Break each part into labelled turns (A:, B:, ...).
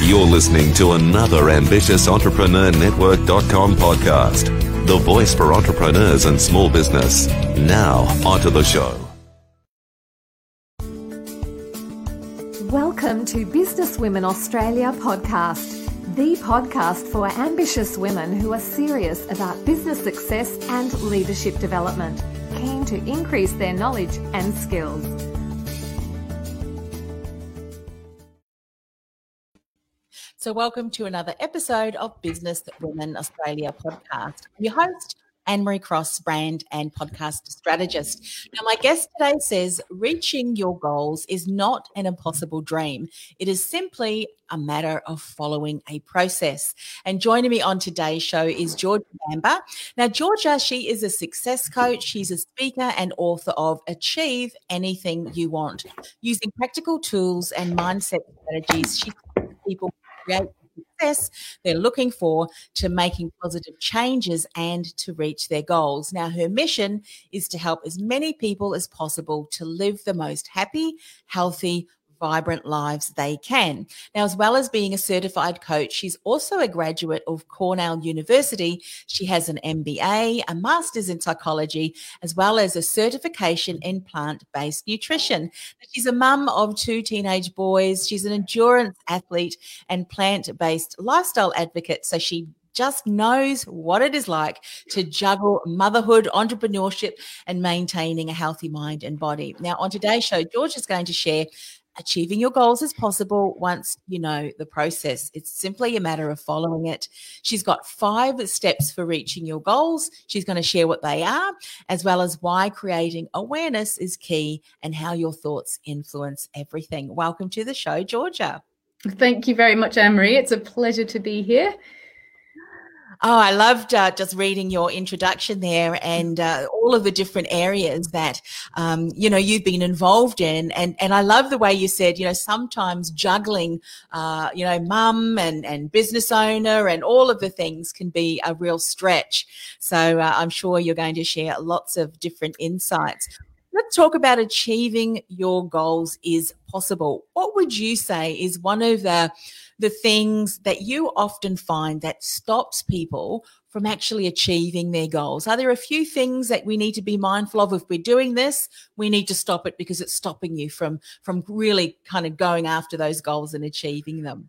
A: You're listening to another Ambitious Entrepreneur Network.com podcast. The voice for entrepreneurs and small business. Now, onto the show.
B: Welcome to Business Women Australia podcast, the podcast for ambitious women who are serious about business success and leadership development, keen to increase their knowledge and skills.
C: So, welcome to another episode of Business Women Australia podcast. I'm your host, Anne Marie Cross, brand and podcast strategist. Now, my guest today says reaching your goals is not an impossible dream, it is simply a matter of following a process. And joining me on today's show is Georgia Bamber. Now, Georgia, she is a success coach, she's a speaker and author of Achieve Anything You Want. Using practical tools and mindset strategies, she people create success they're looking for to making positive changes and to reach their goals. Now, her mission is to help as many people as possible to live the most happy, healthy, vibrant lives they can. Now, as well as being a certified coach, she's also a graduate of Cornell University. She has an MBA, a master's in psychology, as well as a certification in plant based nutrition. She's a mum of two teenage boys. She's an endurance athlete and plant based lifestyle advocate. So she just knows what it is like to juggle motherhood, entrepreneurship, and maintaining a healthy mind and body. Now, on today's show, George is going to share achieving your goals is possible once you know the process. It's simply a matter of following it. She's got five steps for reaching your goals. She's going to share what they are, as well as why creating awareness is key and how your thoughts influence everything. Welcome to the show, Georgia.
D: Thank you very much, Anne Marie. It's a pleasure to be here.
C: Oh, I loved uh, just reading your introduction there and uh, all of the different areas that um, you know you've been involved in, and and I love the way you said you know sometimes juggling uh, you know mum and and business owner and all of the things can be a real stretch. So uh, I'm sure you're going to share lots of different insights. Let's talk about achieving your goals is possible. What would you say is one of the the things that you often find that stops people from actually achieving their goals? Are there a few things that we need to be mindful of if we're doing this? We need to stop it because it's stopping you from from really kind of going after those goals and achieving them.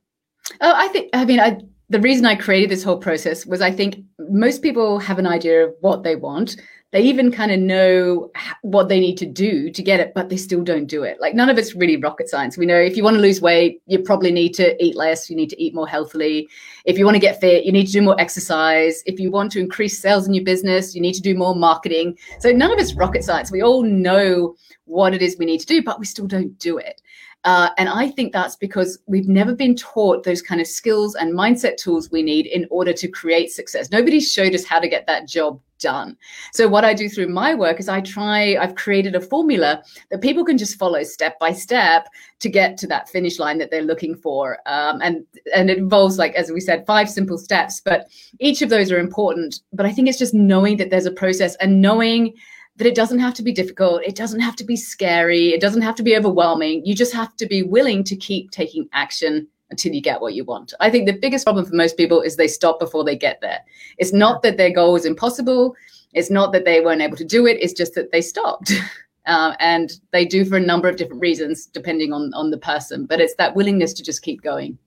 D: Oh, I think I mean I the reason I created this whole process was I think most people have an idea of what they want they even kind of know what they need to do to get it, but they still don't do it. Like none of it's really rocket science. We know if you want to lose weight, you probably need to eat less. You need to eat more healthily. If you want to get fit, you need to do more exercise. If you want to increase sales in your business, you need to do more marketing. So none of it's rocket science. We all know what it is we need to do, but we still don't do it. Uh, and I think that's because we've never been taught those kind of skills and mindset tools we need in order to create success. Nobody showed us how to get that job done. So what I do through my work is I try, I've created a formula that people can just follow step by step to get to that finish line that they're looking for. Um, and, and it involves, like, as we said, five simple steps, but each of those are important. But I think it's just knowing that there's a process and knowing that it doesn't have to be difficult. It doesn't have to be scary. It doesn't have to be overwhelming. You just have to be willing to keep taking action until you get what you want. I think the biggest problem for most people is they stop before they get there. It's not that their goal is impossible. It's not that they weren't able to do it. It's just that they stopped. Uh, and they do for a number of different reasons, depending on, on the person. But it's that willingness to just keep going.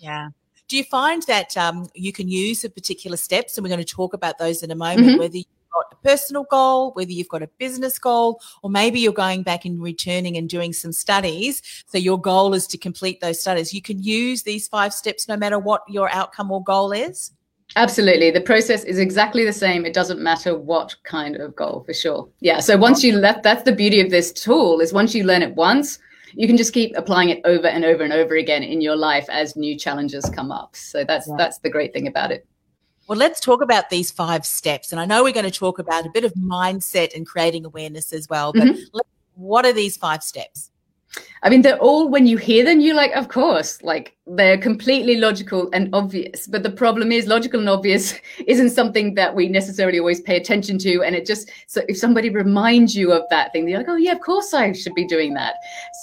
C: Yeah. Do you find that um, you can use the particular steps, and we're going to talk about those in a moment, mm-hmm. whether got a personal goal, whether you've got a business goal, or maybe you're going back and returning and doing some studies. So your goal is to complete those studies. You can use these five steps no matter what your outcome or goal is.
D: Absolutely. The process is exactly the same. It doesn't matter what kind of goal for sure. Yeah. So once you left, that's the beauty of this tool is once you learn it once, you can just keep applying it over and over and over again in your life as new challenges come up. So that's yeah. that's the great thing about it.
C: Well, let's talk about these five steps. And I know we're going to talk about a bit of mindset and creating awareness as well. But mm-hmm. what are these five steps?
D: I mean, they're all, when you hear them, you're like, of course, like they're completely logical and obvious. But the problem is, logical and obvious isn't something that we necessarily always pay attention to. And it just, so if somebody reminds you of that thing, you're like, oh, yeah, of course I should be doing that.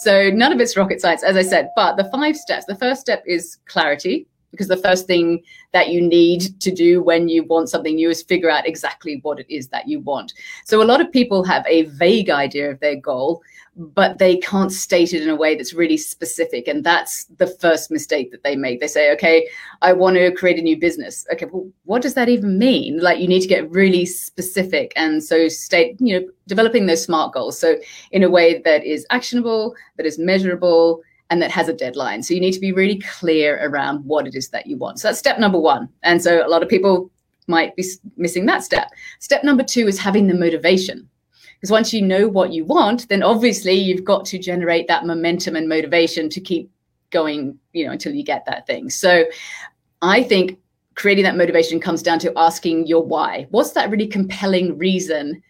D: So none of it's rocket science, as I said. But the five steps the first step is clarity because the first thing that you need to do when you want something new is figure out exactly what it is that you want. So a lot of people have a vague idea of their goal, but they can't state it in a way that's really specific. And that's the first mistake that they make. They say, okay, I want to create a new business. Okay, well, what does that even mean? Like you need to get really specific. And so state, you know, developing those smart goals. So in a way that is actionable, that is measurable, and that has a deadline. So you need to be really clear around what it is that you want. So that's step number one. And so a lot of people might be missing that step. Step number two is having the motivation. Because once you know what you want, then obviously you've got to generate that momentum and motivation to keep going, you know, until you get that thing. So I think creating that motivation comes down to asking your why. What's that really compelling reason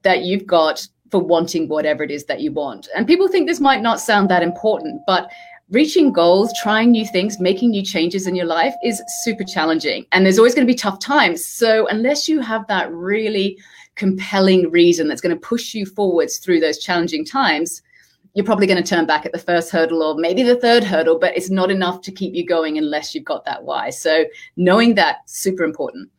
D: that you've got for wanting whatever it is that you want. And people think this might not sound that important, but reaching goals, trying new things, making new changes in your life is super challenging. And there's always going to be tough times. So unless you have that really compelling reason that's going to push you forwards through those challenging times, you're probably going to turn back at the first hurdle or maybe the third hurdle, but it's not enough to keep you going unless you've got that why. So knowing that super important.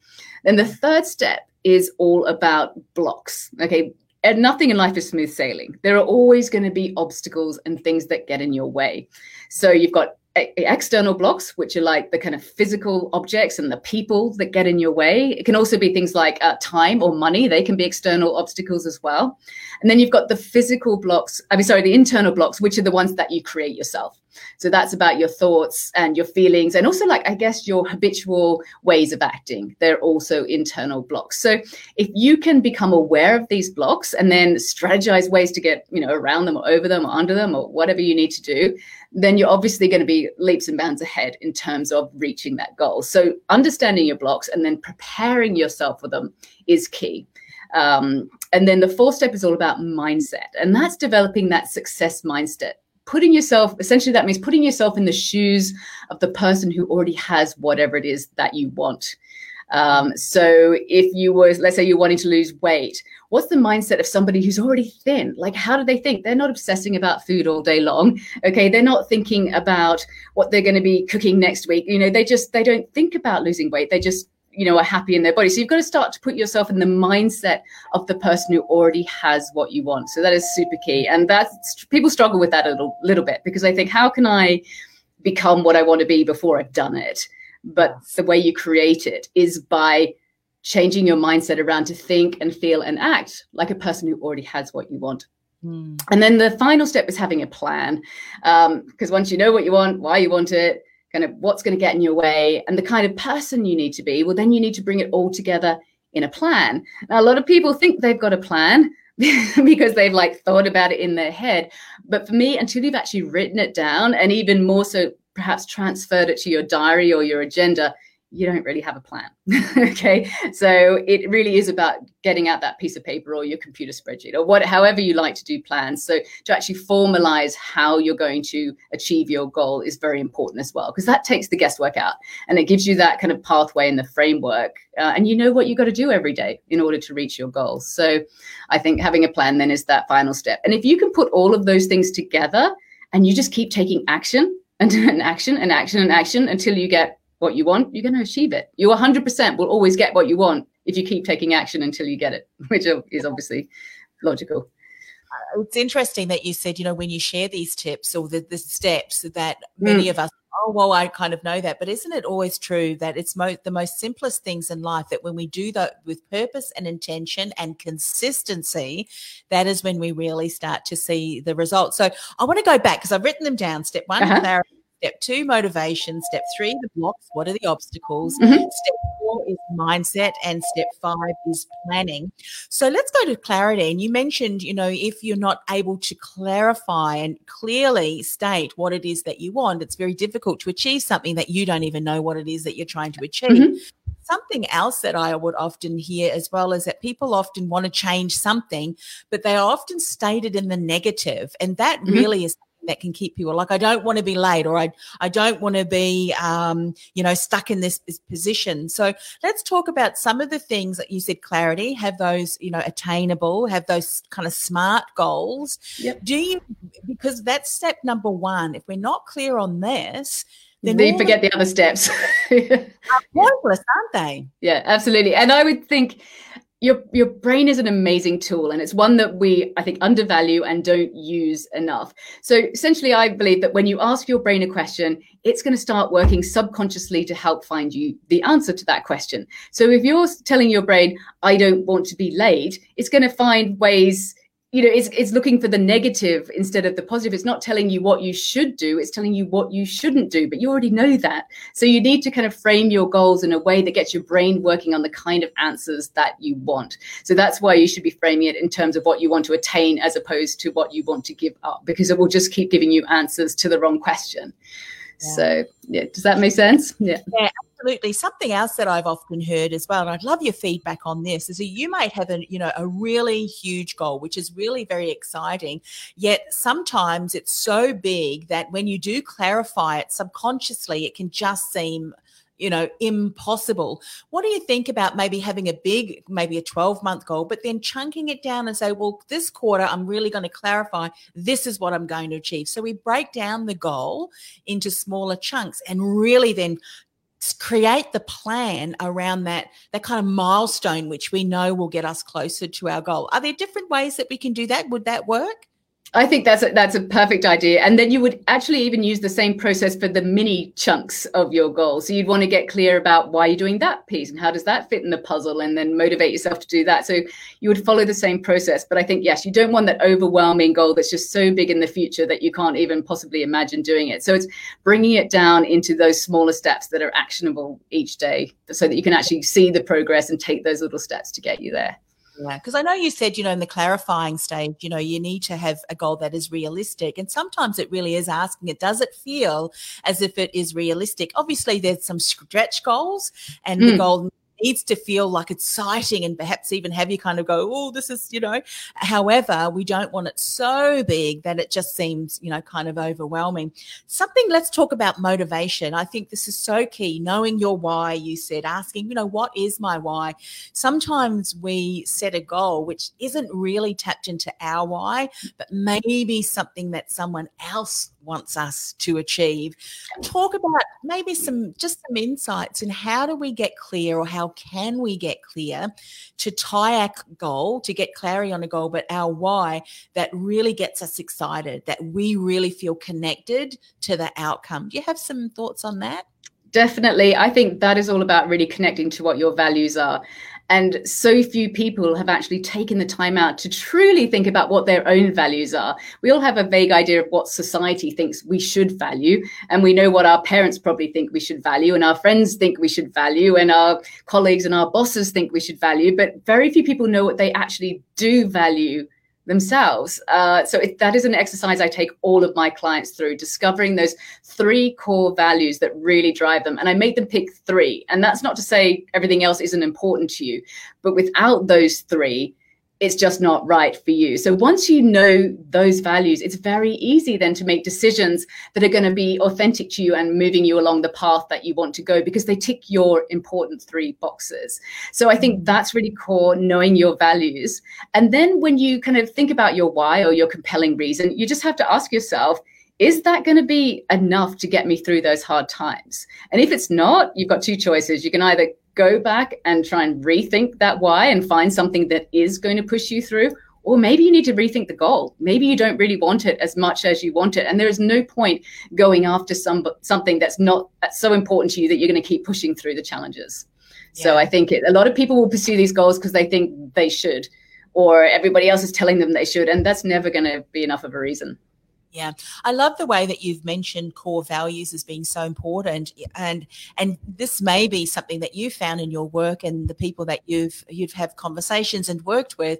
D: Then the third step is all about blocks. Okay, and nothing in life is smooth sailing. There are always going to be obstacles and things that get in your way. So you've got external blocks, which are like the kind of physical objects and the people that get in your way. It can also be things like uh, time or money. They can be external obstacles as well. And then you've got the physical blocks, I mean, sorry, the internal blocks, which are the ones that you create yourself. So that's about your thoughts and your feelings, and also, like, I guess, your habitual ways of acting. They're also internal blocks. So if you can become aware of these blocks and then strategize ways to get, you know, around them or over them or under them or whatever you need to do, then you're obviously going to be leaps and bounds ahead in terms of reaching that goal. So understanding your blocks and then preparing yourself for them is key. Um, and then the fourth step is all about mindset, and that's developing that success mindset putting yourself essentially that means putting yourself in the shoes of the person who already has whatever it is that you want. Um, so if you were let's say you're wanting to lose weight what's the mindset of somebody who's already thin? Like how do they think? They're not obsessing about food all day long okay? They're not thinking about what they're going to be cooking next week. You know they just they don't think about losing weight. They just you know are happy in their body. So you've got to start to put yourself in the mindset of the person who already has what you want. So that is super key. And that's people struggle with that a little, little bit because they think how can i become what i want to be before i've done it? But the way you create it is by changing your mindset around to think and feel and act like a person who already has what you want. Mm. and then the final step is having a plan because um, once you know what you want why you want it kind of what's going to get in your way and the kind of person you need to be, well, then you need to bring it all together in a plan. Now, a lot of people think they've got a plan because they've like thought about it in their head. But for me, until you've actually written it down and even more so, perhaps transferred it to your diary or your agenda, you don't really have a plan. okay. So it really is about getting out that piece of paper or your computer spreadsheet or what, however you like to do plans. So to actually formalize how you're going to achieve your goal is very important as well, because that takes the guesswork out and it gives you that kind of pathway and the framework. Uh, and you know what you've got to do every day in order to reach your goals. So I think having a plan then is that final step. And if you can put all of those things together and you just keep taking action and, and action and action and action until you get what you want, you're going to achieve it. You 100% will always get what you want if you keep taking action until you get it, which is obviously logical.
C: Uh, it's interesting that you said, you know, when you share these tips or the, the steps that many mm. of us, oh, well, I kind of know that. But isn't it always true that it's mo- the most simplest things in life that when we do that with purpose and intention and consistency, that is when we really start to see the results. So I want to go back because I've written them down. Step one, uh-huh. clarity Step two, motivation. Step three, the blocks. What are the obstacles? Mm-hmm. Step four is mindset. And step five is planning. So let's go to clarity. And you mentioned, you know, if you're not able to clarify and clearly state what it is that you want, it's very difficult to achieve something that you don't even know what it is that you're trying to achieve. Mm-hmm something else that I would often hear as well is that people often want to change something, but they are often stated in the negative, and that mm-hmm. really is that can keep people like I don't want to be late or I I don't want to be um, you know stuck in this, this, position. So let's talk about some of the things that you said clarity, have those you know attainable, have those kind of smart goals. Yep. Do you because that's step number 1. If we're not clear on this,
D: then you forget the other steps.
C: pointless, aren't they?
D: Yeah, absolutely. And I would think your your brain is an amazing tool and it's one that we i think undervalue and don't use enough. So essentially i believe that when you ask your brain a question it's going to start working subconsciously to help find you the answer to that question. So if you're telling your brain i don't want to be late it's going to find ways you know it's, it's looking for the negative instead of the positive. It's not telling you what you should do it's telling you what you shouldn't do but you already know that. So you need to kind of frame your goals in a way that gets your brain working on the kind of answers that you want. So that's why you should be framing it in terms of what you want to attain as opposed to what you want to give up because it will just keep giving you answers to the wrong question. Yeah. so yeah does that make sense?
C: Yeah. Yeah absolutely. Something else that i've often heard as well and i'd love your feedback on this is that you might have a you know a really huge goal which is really very exciting yet sometimes it's so big that when you do clarify it subconsciously it can just seem you know impossible. What do you think about maybe having a big maybe a 12 month goal but then chunking it down and say well this quarter i'm really going to clarify this is what i'm going to achieve. So we break down the goal into smaller chunks and really then create the plan around that that kind of milestone which we know will get us closer to our goal. Are there different ways that we can do that? Would that work
D: I think that's a, that's a perfect idea. And then you would actually even use the same process for the mini chunks of your goal. So you'd want to get clear about why you're doing that piece and how does that fit in the puzzle and then motivate yourself to do that. So you would follow the same process. But I think, yes, you don't want that overwhelming goal that's just so big in the future that you can't even possibly imagine doing it. So it's bringing it down into those smaller steps that are actionable each day so that you can actually see the progress and take those little steps to get you there.
C: Yeah, because I know you said, you know, in the clarifying stage, you know, you need to have a goal that is realistic. And sometimes it really is asking it, does it feel as if it is realistic? Obviously, there's some stretch goals, and mm. the goal needs to feel like exciting and perhaps even have you kind of go, oh, this is, you know. However, we don't want it so big that it just seems, you know, kind of overwhelming. Something, let's talk about motivation. I think this is so key. Knowing your why, you said, asking, you know, what is my why? Sometimes we set a goal which isn't really tapped into our why, but maybe something that someone else wants us to achieve. Talk about maybe some just some insights and in how do we get clear or how can we get clear to tie our goal, to get clarity on a goal, but our why that really gets us excited, that we really feel connected to the outcome. Do you have some thoughts on that?
D: Definitely. I think that is all about really connecting to what your values are. And so few people have actually taken the time out to truly think about what their own values are. We all have a vague idea of what society thinks we should value. And we know what our parents probably think we should value, and our friends think we should value, and our colleagues and our bosses think we should value. But very few people know what they actually do value themselves. Uh, so it, that is an exercise I take all of my clients through, discovering those three core values that really drive them. And I make them pick three. And that's not to say everything else isn't important to you, but without those three, it's just not right for you. So once you know those values, it's very easy then to make decisions that are going to be authentic to you and moving you along the path that you want to go because they tick your important three boxes. So I think that's really core, knowing your values. And then when you kind of think about your why or your compelling reason, you just have to ask yourself, is that going to be enough to get me through those hard times? And if it's not, you've got two choices. You can either go back and try and rethink that why and find something that is going to push you through. Or maybe you need to rethink the goal. Maybe you don't really want it as much as you want it. And there is no point going after some, something that's not that's so important to you that you're going to keep pushing through the challenges. Yeah. So I think it, a lot of people will pursue these goals because they think they should, or everybody else is telling them they should. And that's never going to be enough of a reason.
C: Yeah, I love the way that you've mentioned core values as being so important, and and this may be something that you found in your work and the people that you've you've had conversations and worked with.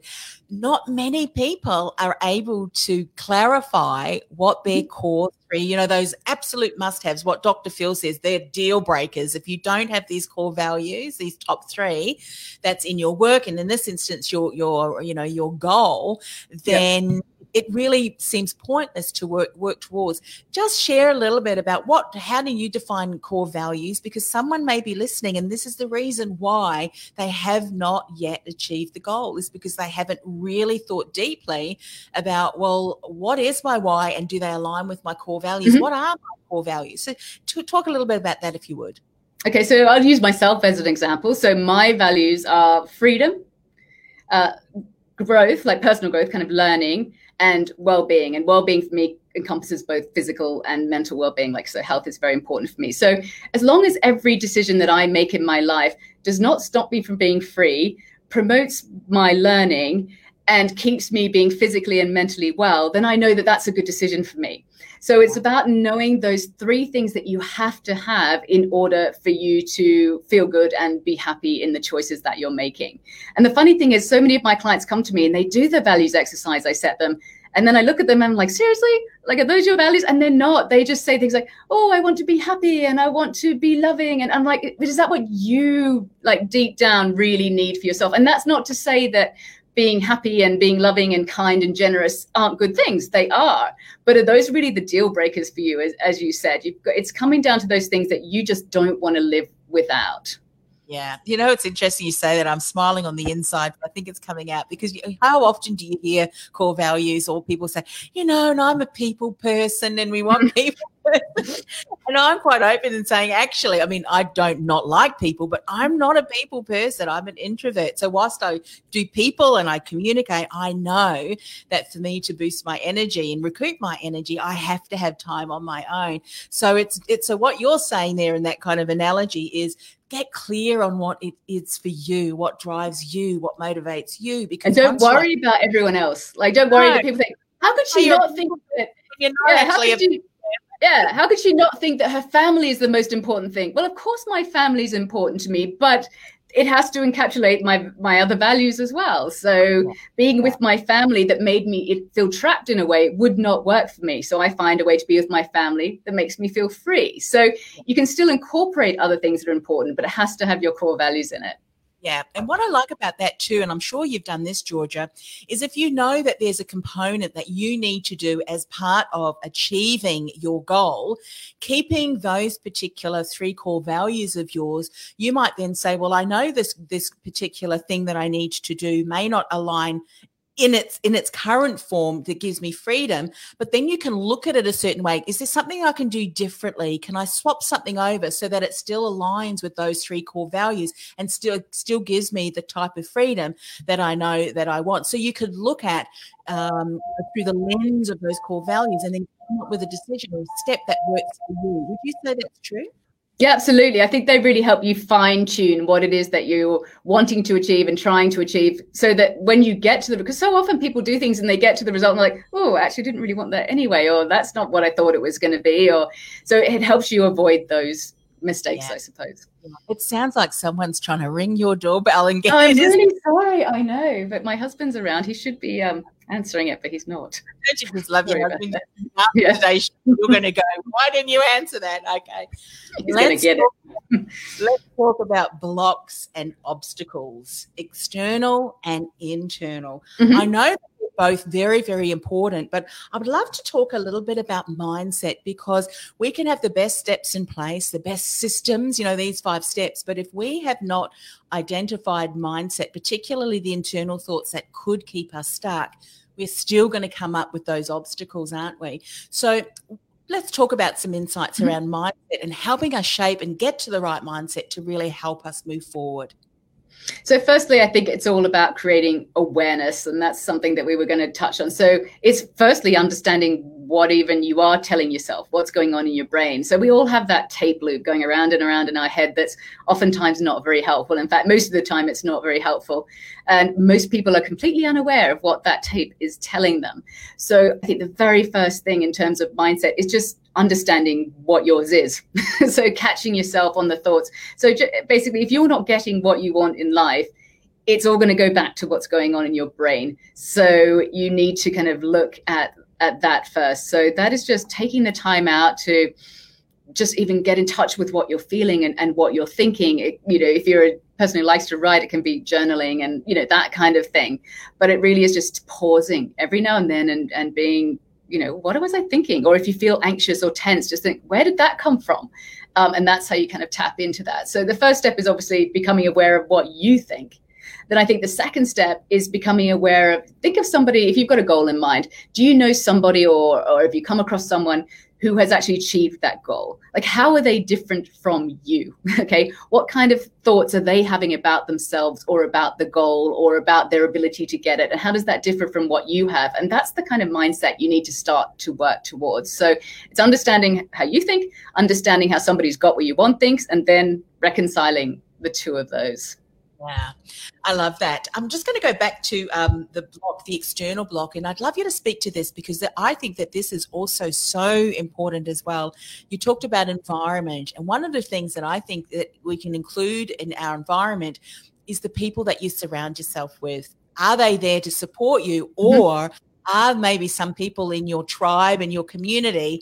C: Not many people are able to clarify what their mm-hmm. core three, you know, those absolute must-haves. What Dr. Phil says, they're deal breakers. If you don't have these core values, these top three, that's in your work, and in this instance, your your you know your goal, then. Yep it really seems pointless to work work towards. Just share a little bit about what how do you define core values because someone may be listening and this is the reason why they have not yet achieved the goal is because they haven't really thought deeply about well what is my why and do they align with my core values? Mm-hmm. What are my core values? So to talk a little bit about that if you would.
D: Okay, so I'll use myself as an example. So my values are freedom, uh, growth, like personal growth, kind of learning, and well-being and well-being for me encompasses both physical and mental well-being like so health is very important for me. So as long as every decision that i make in my life does not stop me from being free promotes my learning and keeps me being physically and mentally well then i know that that's a good decision for me so it's about knowing those three things that you have to have in order for you to feel good and be happy in the choices that you're making. And the funny thing is, so many of my clients come to me and they do the values exercise I set them. And then I look at them and I'm like, seriously? Like, are those your values? And they're not. They just say things like, oh, I want to be happy and I want to be loving. And I'm like, is that what you, like, deep down really need for yourself? And that's not to say that being happy and being loving and kind and generous aren't good things. They are. But are those really the deal breakers for you? As, as you said, got, it's coming down to those things that you just don't want to live without.
C: Yeah. You know, it's interesting you say that. I'm smiling on the inside, but I think it's coming out because you, how often do you hear core values or people say, you know, and I'm a people person and we want people and I'm quite open in saying, actually, I mean, I don't not like people, but I'm not a people person. I'm an introvert. So whilst I do people and I communicate, I know that for me to boost my energy and recoup my energy, I have to have time on my own. So it's it's so what you're saying there in that kind of analogy is get clear on what it is for you, what drives you, what motivates you.
D: Because and don't worry like, about everyone else. Like, don't worry no. that people think, how could she not think that? You're not yeah, actually. How could you, yeah how could she not think that her family is the most important thing well of course my family is important to me but it has to encapsulate my my other values as well. So being with my family that made me feel trapped in a way would not work for me. So i find a way to be with my family that makes me feel free. So you can still incorporate other things that are important but it has to have your core values in it
C: yeah. And what I like about that too, and I'm sure you've done this, Georgia, is if you know that there's a component that you need to do as part of achieving your goal, keeping those particular three core values of yours, you might then say, well, I know this this particular thing that I need to do may not align in its in its current form that gives me freedom but then you can look at it a certain way. Is there something i can do differently? Can i swap something over so that it still aligns with those three core values and still still gives me the type of freedom that i know that i want? So you could look at um, through the lens of those core values and then come up with a decision or a step that works for you. Would you say that's true
D: yeah, absolutely. I think they really help you fine tune what it is that you're wanting to achieve and trying to achieve so that when you get to the, because so often people do things and they get to the result and they're like, oh, I actually didn't really want that anyway, or that's not what I thought it was going to be. Or so it helps you avoid those mistakes, yeah. I suppose.
C: It sounds like someone's trying to ring your doorbell and get.
D: I'm really sorry. I know, but my husband's around. He should be um, answering it, but he's not.
C: Don't you just love your husband? yeah. Station, you're going to go. Why didn't you answer that? Okay,
D: he's going to get talk,
C: it. let's talk about blocks and obstacles, external and internal. Mm-hmm. I know both very, very important. But I would love to talk a little bit about mindset because we can have the best steps in place, the best systems, you know, these five steps. But if we have not identified mindset, particularly the internal thoughts that could keep us stuck, we're still going to come up with those obstacles, aren't we? So let's talk about some insights mm-hmm. around mindset and helping us shape and get to the right mindset to really help us move forward.
D: So, firstly, I think it's all about creating awareness, and that's something that we were going to touch on. So, it's firstly understanding what even you are telling yourself, what's going on in your brain. So we all have that tape loop going around and around in our head that's oftentimes not very helpful. In fact, most of the time it's not very helpful. And most people are completely unaware of what that tape is telling them. So I think the very first thing in terms of mindset is just understanding what yours is. so catching yourself on the thoughts. So basically, if you're not getting what you want in life, it's all going to go back to what's going on in your brain. So you need to kind of look at at that first. So that is just taking the time out to just even get in touch with what you're feeling and, and what you're thinking. It, you know, if you're a person who likes to write, it can be journaling and you know that kind of thing. But it really is just pausing every now and then and and being you know, what was I thinking? Or if you feel anxious or tense, just think, where did that come from? Um, and that's how you kind of tap into that. So the first step is obviously becoming aware of what you think then I think the second step is becoming aware of think of somebody, if you've got a goal in mind, do you know somebody or, or have you come across someone who has actually achieved that goal? Like, how are they different from you? okay. What kind of thoughts are they having about themselves or about the goal or about their ability to get it? And how does that differ from what you have? And that's the kind of mindset you need to start to work towards. So it's understanding how you think, understanding how somebody's got what you want thinks, and then reconciling the two of those.
C: Yeah, I love that. I'm just going to go back to um, the block, the external block, and I'd love you to speak to this because I think that this is also so important as well. You talked about environment, and one of the things that I think that we can include in our environment is the people that you surround yourself with. Are they there to support you, mm-hmm. or mm-hmm. are maybe some people in your tribe and your community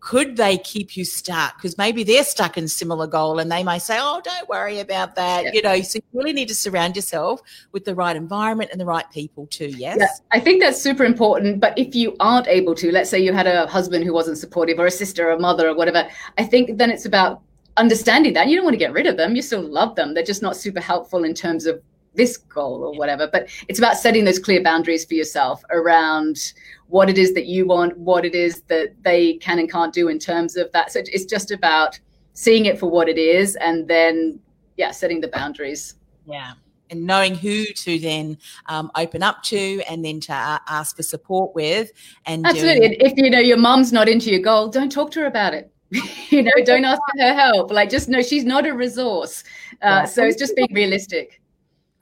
C: could they keep you stuck? Because maybe they're stuck in similar goal and they may say, oh, don't worry about that. Yeah. You know, so you really need to surround yourself with the right environment and the right people too. Yes. Yeah,
D: I think that's super important. But if you aren't able to, let's say you had a husband who wasn't supportive or a sister or a mother or whatever, I think then it's about understanding that you don't want to get rid of them. You still love them. They're just not super helpful in terms of this goal or whatever. But it's about setting those clear boundaries for yourself around what it is that you want, what it is that they can and can't do in terms of that. So it's just about seeing it for what it is and then, yeah, setting the boundaries.
C: Yeah. And knowing who to then um, open up to and then to uh, ask for support with. And
D: absolutely. Doing- if you know your mom's not into your goal, don't talk to her about it. you know, don't ask for her help. Like, just know she's not a resource. Uh, so it's just being realistic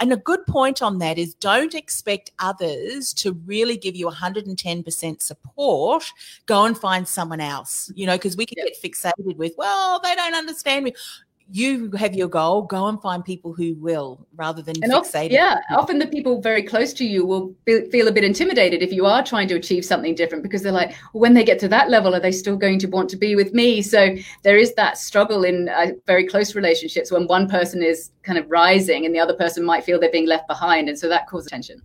C: and a good point on that is don't expect others to really give you 110% support. Go and find someone else, you know, because we can yep. get fixated with, well, they don't understand me you have your goal, go and find people who will rather than and fixated.
D: Yeah, often the people very close to you will be, feel a bit intimidated if you are trying to achieve something different because they're like, well, when they get to that level, are they still going to want to be with me? So there is that struggle in uh, very close relationships when one person is kind of rising and the other person might feel they're being left behind. And so that causes tension.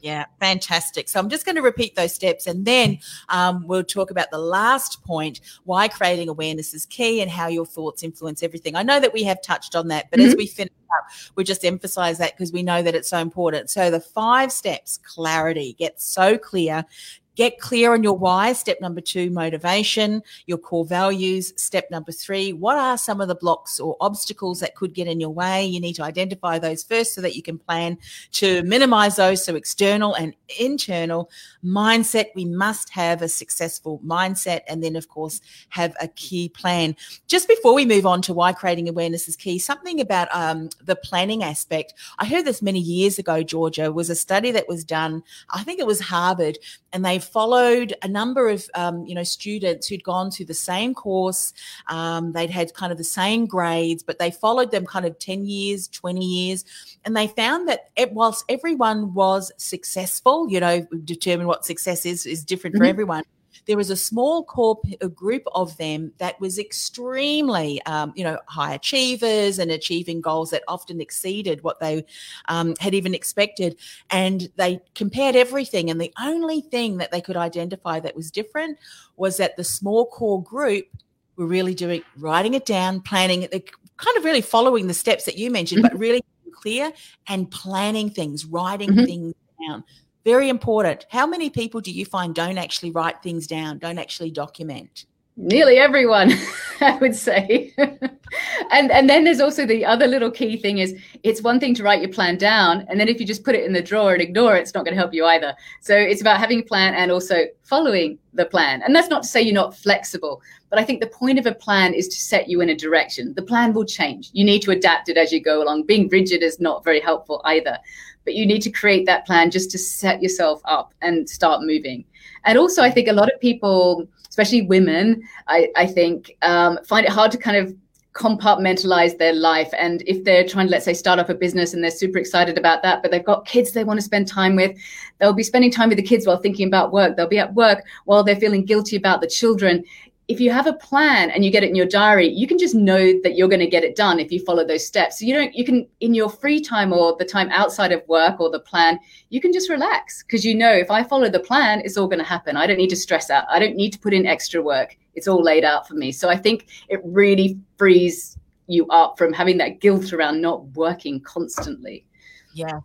C: Yeah, fantastic. So I'm just going to repeat those steps and then um, we'll talk about the last point why creating awareness is key and how your thoughts influence everything. I know that we have touched on that, but mm-hmm. as we finish up, we just emphasize that because we know that it's so important. So the five steps clarity, get so clear, Get clear on your why. Step number two, motivation, your core values. Step number three, what are some of the blocks or obstacles that could get in your way? You need to identify those first so that you can plan to minimize those. So, external and internal mindset. We must have a successful mindset and then, of course, have a key plan. Just before we move on to why creating awareness is key, something about um, the planning aspect. I heard this many years ago, Georgia, was a study that was done, I think it was Harvard, and they followed a number of um, you know students who'd gone through the same course. Um, they'd had kind of the same grades, but they followed them kind of ten years, twenty years, and they found that it, whilst everyone was successful, you know, determine what success is is different mm-hmm. for everyone there was a small core a group of them that was extremely, um, you know, high achievers and achieving goals that often exceeded what they um, had even expected. And they compared everything. And the only thing that they could identify that was different was that the small core group were really doing writing it down, planning it, kind of really following the steps that you mentioned, mm-hmm. but really clear and planning things, writing mm-hmm. things down. Very important. How many people do you find don't actually write things down, don't actually document?
D: Nearly everyone, I would say. and and then there's also the other little key thing is it's one thing to write your plan down, and then if you just put it in the drawer and ignore it, it's not going to help you either. So it's about having a plan and also following the plan. And that's not to say you're not flexible, but I think the point of a plan is to set you in a direction. The plan will change. You need to adapt it as you go along. Being rigid is not very helpful either. But you need to create that plan just to set yourself up and start moving. And also, I think a lot of people especially women, I, I think, um, find it hard to kind of compartmentalize their life. And if they're trying to, let's say, start up a business and they're super excited about that, but they've got kids they want to spend time with, they'll be spending time with the kids while thinking about work. They'll be at work while they're feeling guilty about the children if you have a plan and you get it in your diary, you can just know that you're going to get it done if you follow those steps. So you don't, you can, in your free time or the time outside of work or the plan, you can just relax because you know if I follow the plan, it's all going to happen. I don't need to stress out. I don't need to put in extra work. It's all laid out for me. So I think it really frees you up from having that guilt around not working constantly.
C: Yeah.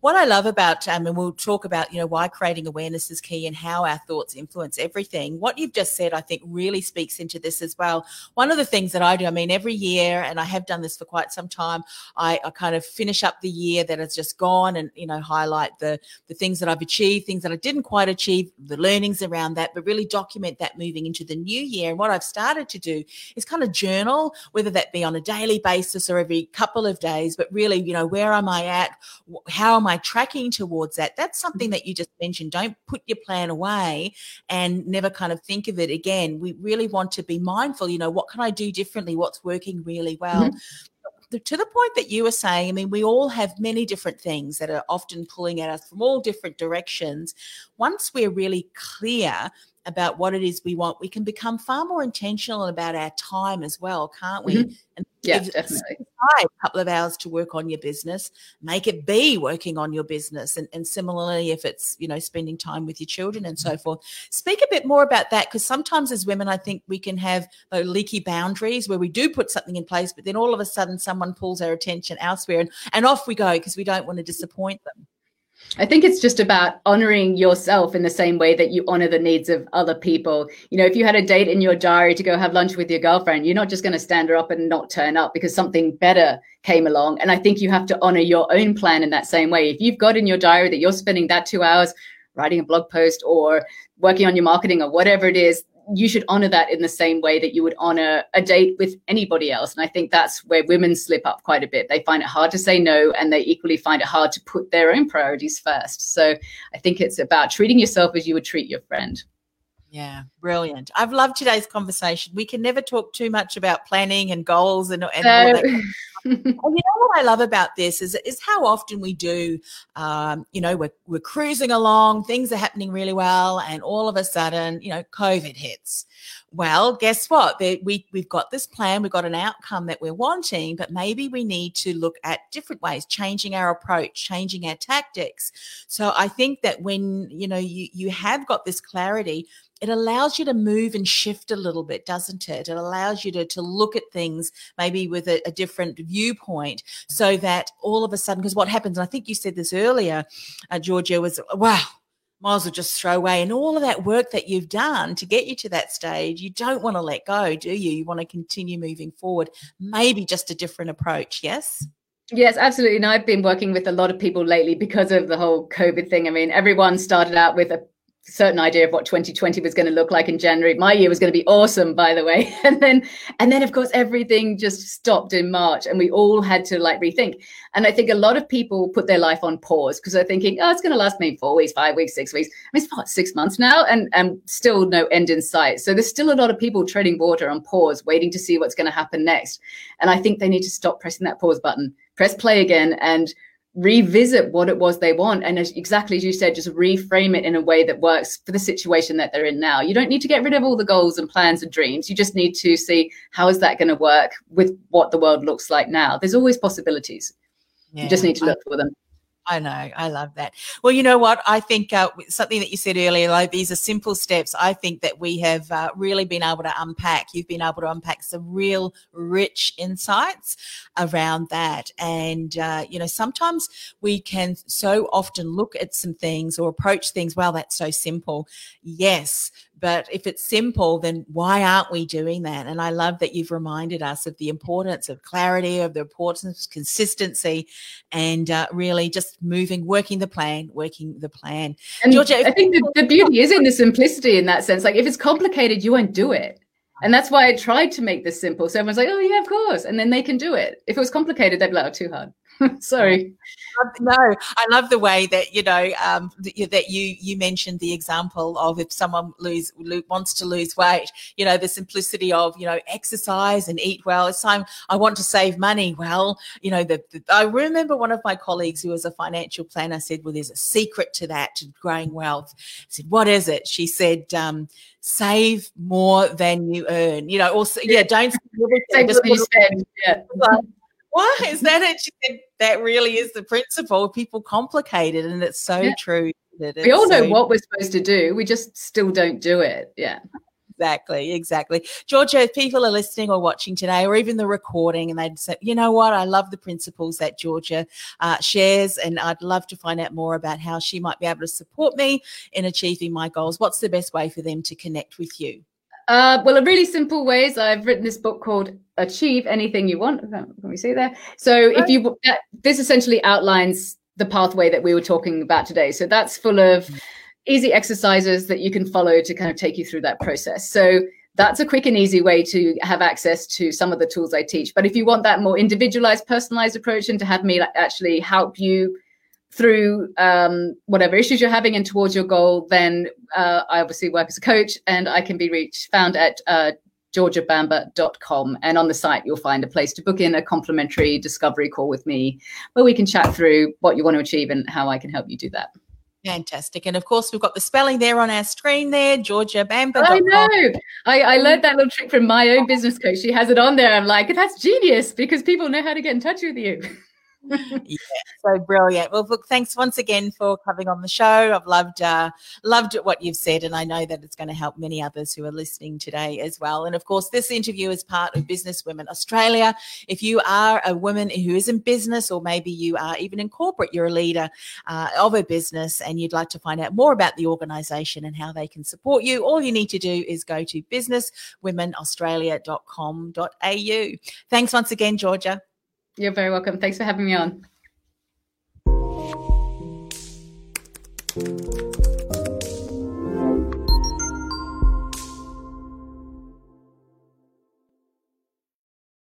C: What I love about, um, and we'll talk about, you know, why creating awareness is key and how our thoughts influence everything. What you've just said, I think, really speaks into this as well. One of the things that I do, I mean, every year, and I have done this for quite some time, I, I kind of finish up the year that has just gone and, you know, highlight the the things that I've achieved, things that I didn't quite achieve, the learnings around that, but really document that moving into the new year. And what I've started to do is kind of journal, whether that be on a daily basis or every couple of days, but really, you know, where am I at? How how am I tracking towards that? That's something that you just mentioned. Don't put your plan away and never kind of think of it again. We really want to be mindful, you know, what can I do differently? What's working really well? Mm-hmm. To the point that you were saying, I mean, we all have many different things that are often pulling at us from all different directions. Once we're really clear about what it is we want, we can become far more intentional about our time as well, can't we?
D: Mm-hmm. And yeah, definitely.
C: A couple of hours to work on your business, make it be working on your business. And, and similarly, if it's, you know, spending time with your children and so mm-hmm. forth. Speak a bit more about that because sometimes as women, I think we can have those leaky boundaries where we do put something in place, but then all of a sudden someone pulls our attention elsewhere and, and off we go because we don't want to disappoint them.
D: I think it's just about honoring yourself in the same way that you honor the needs of other people. You know, if you had a date in your diary to go have lunch with your girlfriend, you're not just going to stand her up and not turn up because something better came along. And I think you have to honor your own plan in that same way. If you've got in your diary that you're spending that two hours writing a blog post or working on your marketing or whatever it is, you should honor that in the same way that you would honor a date with anybody else. And I think that's where women slip up quite a bit. They find it hard to say no, and they equally find it hard to put their own priorities first. So I think it's about treating yourself as you would treat your friend.
C: Yeah, brilliant. I've loved today's conversation. We can never talk too much about planning and goals and, and all that. and you know what I love about this is is how often we do. Um, you know, we're we're cruising along, things are happening really well, and all of a sudden, you know, COVID hits. Well, guess what? we we've got this plan, we've got an outcome that we're wanting, but maybe we need to look at different ways, changing our approach, changing our tactics. So I think that when you know you you have got this clarity it allows you to move and shift a little bit, doesn't it? It allows you to, to look at things maybe with a, a different viewpoint so that all of a sudden, because what happens, I think you said this earlier, uh, Georgia, was wow, might as well just throw away. And all of that work that you've done to get you to that stage, you don't want to let go, do you? You want to continue moving forward, maybe just a different approach. Yes.
D: Yes, absolutely. And I've been working with a lot of people lately because of the whole COVID thing. I mean, everyone started out with a certain idea of what 2020 was going to look like in January. My year was going to be awesome, by the way. And then, and then of course, everything just stopped in March and we all had to like rethink. And I think a lot of people put their life on pause because they're thinking, oh, it's going to last maybe four weeks, five weeks, six weeks. I mean, it's about six months now and, and still no end in sight. So there's still a lot of people treading water on pause, waiting to see what's going to happen next. And I think they need to stop pressing that pause button, press play again and revisit what it was they want and as, exactly as you said just reframe it in a way that works for the situation that they're in now. You don't need to get rid of all the goals and plans and dreams. You just need to see how is that going to work with what the world looks like now. There's always possibilities. Yeah, you just need to look for them
C: I know. I love that. Well, you know what? I think uh, something that you said earlier, like these are simple steps. I think that we have uh, really been able to unpack. You've been able to unpack some real rich insights around that. And, uh, you know, sometimes we can so often look at some things or approach things, well, that's so simple. Yes but if it's simple, then why aren't we doing that? And I love that you've reminded us of the importance of clarity, of the importance of consistency, and uh, really just moving, working the plan, working the plan.
D: And Georgia, I think the, the beauty is in the simplicity in that sense. Like if it's complicated, you won't do it. And that's why I tried to make this simple. So everyone's like, oh, yeah, of course. And then they can do it. If it was complicated, they'd be like, oh, too hard. Sorry.
C: No, I love the way that you know um, that you you mentioned the example of if someone lose wants to lose weight, you know the simplicity of you know exercise and eat well. It's time I want to save money. Well, you know the, the I remember one of my colleagues who was a financial planner said, "Well, there's a secret to that to growing wealth." I said, "What is it?" She said. Um, save more than you earn. You know, also yeah, don't
D: save what you spend. Yeah.
C: Why is that it? That really is the principle. People complicate it, and it's so yeah. true.
D: we all know so what we're supposed to do. We just still don't do it. Yeah.
C: Exactly, exactly. Georgia, if people are listening or watching today, or even the recording, and they'd say, you know what, I love the principles that Georgia uh, shares, and I'd love to find out more about how she might be able to support me in achieving my goals. What's the best way for them to connect with you?
D: Uh, well, a really simple ways. I've written this book called "Achieve Anything You Want." Can we see there? So, if you this essentially outlines the pathway that we were talking about today. So that's full of easy exercises that you can follow to kind of take you through that process. So that's a quick and easy way to have access to some of the tools I teach. But if you want that more individualized, personalized approach and to have me like actually help you through um, whatever issues you're having and towards your goal, then uh, I obviously work as a coach and I can be reached, found at uh, georgiabamber.com. And on the site, you'll find a place to book in a complimentary discovery call with me where we can chat through what you want to achieve and how I can help you do that.
C: Fantastic. And of course, we've got the spelling there on our screen there, georgiabamber.
D: I know. I, I learned that little trick from my own business coach. She has it on there. I'm like, that's genius because people know how to get in touch with you.
C: yeah, so brilliant. Well, look, thanks once again for coming on the show. I've loved uh, loved what you've said, and I know that it's going to help many others who are listening today as well. And of course, this interview is part of Business Women Australia. If you are a woman who is in business, or maybe you are even in corporate, you're a leader uh, of a business, and you'd like to find out more about the organisation and how they can support you, all you need to do is go to businesswomenaustralia.com.au. Thanks once again, Georgia.
D: You're very welcome. Thanks for having me on.